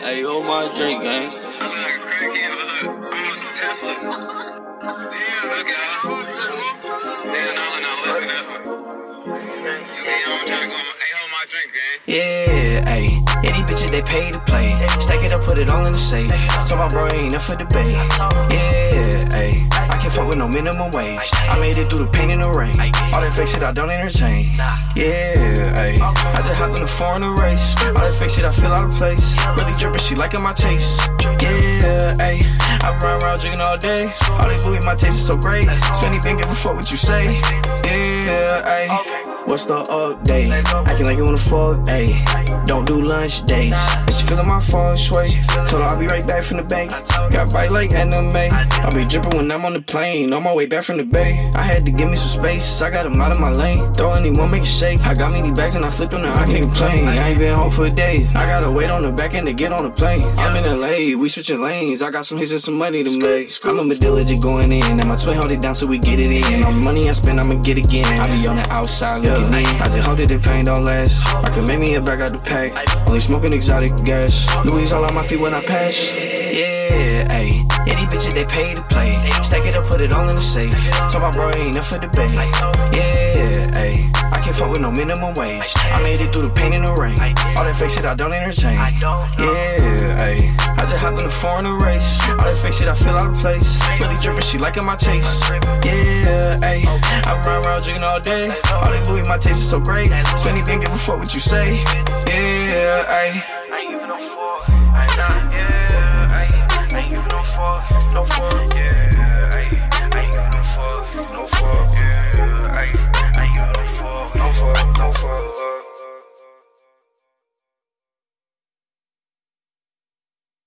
Hey, hold my drink, gang. Yeah, ayy. These bitches, they pay to play. Stack it up, put it all in the safe. Told my bro, ain't enough for debate. Yeah, ayy. I can't fuck with no minimum wage. I made it through the pain and the rain. All that fake shit, I don't entertain. Yeah, ayy. In the race. All that fake shit, I feel out of place. Really drippin', she liking my taste. Yeah, ayy. I run around drinking all day. All they Louis, my taste is so great. Spenny been give a fuck what you say. Yeah, ayy. What's the update? Acting like you wanna fuck, ayy. Don't do lunch days. And she feeling my feng shui. Told her I'll be right back from the bank. Got bite like anime. I'll be dripping when I'm on the plane. On my way back from the bay. I had to give me some space. I got him out of my lane. Throw anyone, make a shake. I got me these bags and I flipped them now. I can't complain. I ain't been home for a day. I gotta wait on the back end to get on the plane. I'm in LA. We switching lanes. I got some hits and some money to make. I'm a diligent going in. And my twin hold it down so we get it in. All the money I spend, I'ma get again. I be on the outside I just hope that the pain don't last. I can make me a bag out the pack. Only smoking exotic gas. Louis all on my feet when I pass. Yeah, ayy. These bitches, they pay to play. Stack it up, put it all in the safe. Told my bro, ain't enough for debate. Yeah, ayy. I can't fuck with no minimum wage. I made it through the pain and the rain. All that fake shit, I don't entertain. Yeah, ayy. I hopped in race. All that fake shit, I feel out of place. Really drippin', she liking my taste. Yeah, ayy. I run around drinking all day. All they Louis, my taste is so great. Spenny didn't give a fuck what you say. Yeah, ayy. I ain't giving no fuck.